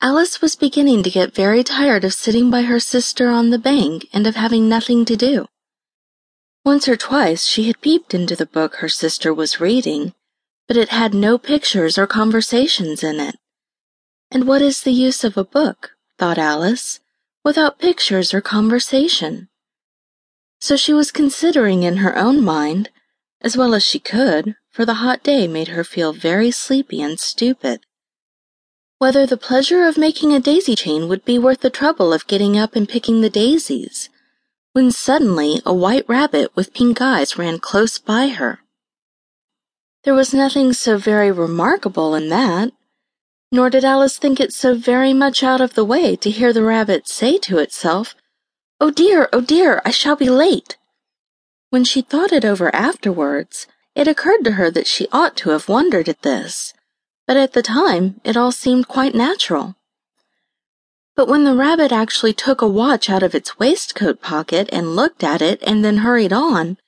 Alice was beginning to get very tired of sitting by her sister on the bank and of having nothing to do. Once or twice she had peeped into the book her sister was reading, but it had no pictures or conversations in it. And what is the use of a book, thought Alice, without pictures or conversation? So she was considering in her own mind, as well as she could, for the hot day made her feel very sleepy and stupid, whether the pleasure of making a daisy chain would be worth the trouble of getting up and picking the daisies, when suddenly a white rabbit with pink eyes ran close by her. There was nothing so very remarkable in that, nor did Alice think it so very much out of the way to hear the rabbit say to itself, Oh dear, oh dear, I shall be late. When she thought it over afterwards, it occurred to her that she ought to have wondered at this, but at the time it all seemed quite natural. But when the rabbit actually took a watch out of its waistcoat pocket and looked at it and then hurried on,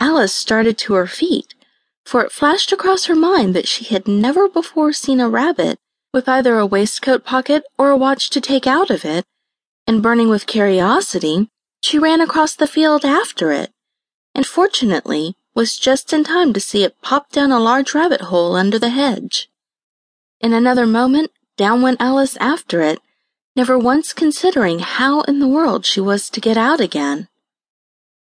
Alice started to her feet for it flashed across her mind that she had never before seen a rabbit with either a waistcoat pocket or a watch to take out of it, and burning with curiosity, she ran across the field after it, and fortunately was just in time to see it pop down a large rabbit hole under the hedge. In another moment, down went Alice after it, never once considering how in the world she was to get out again.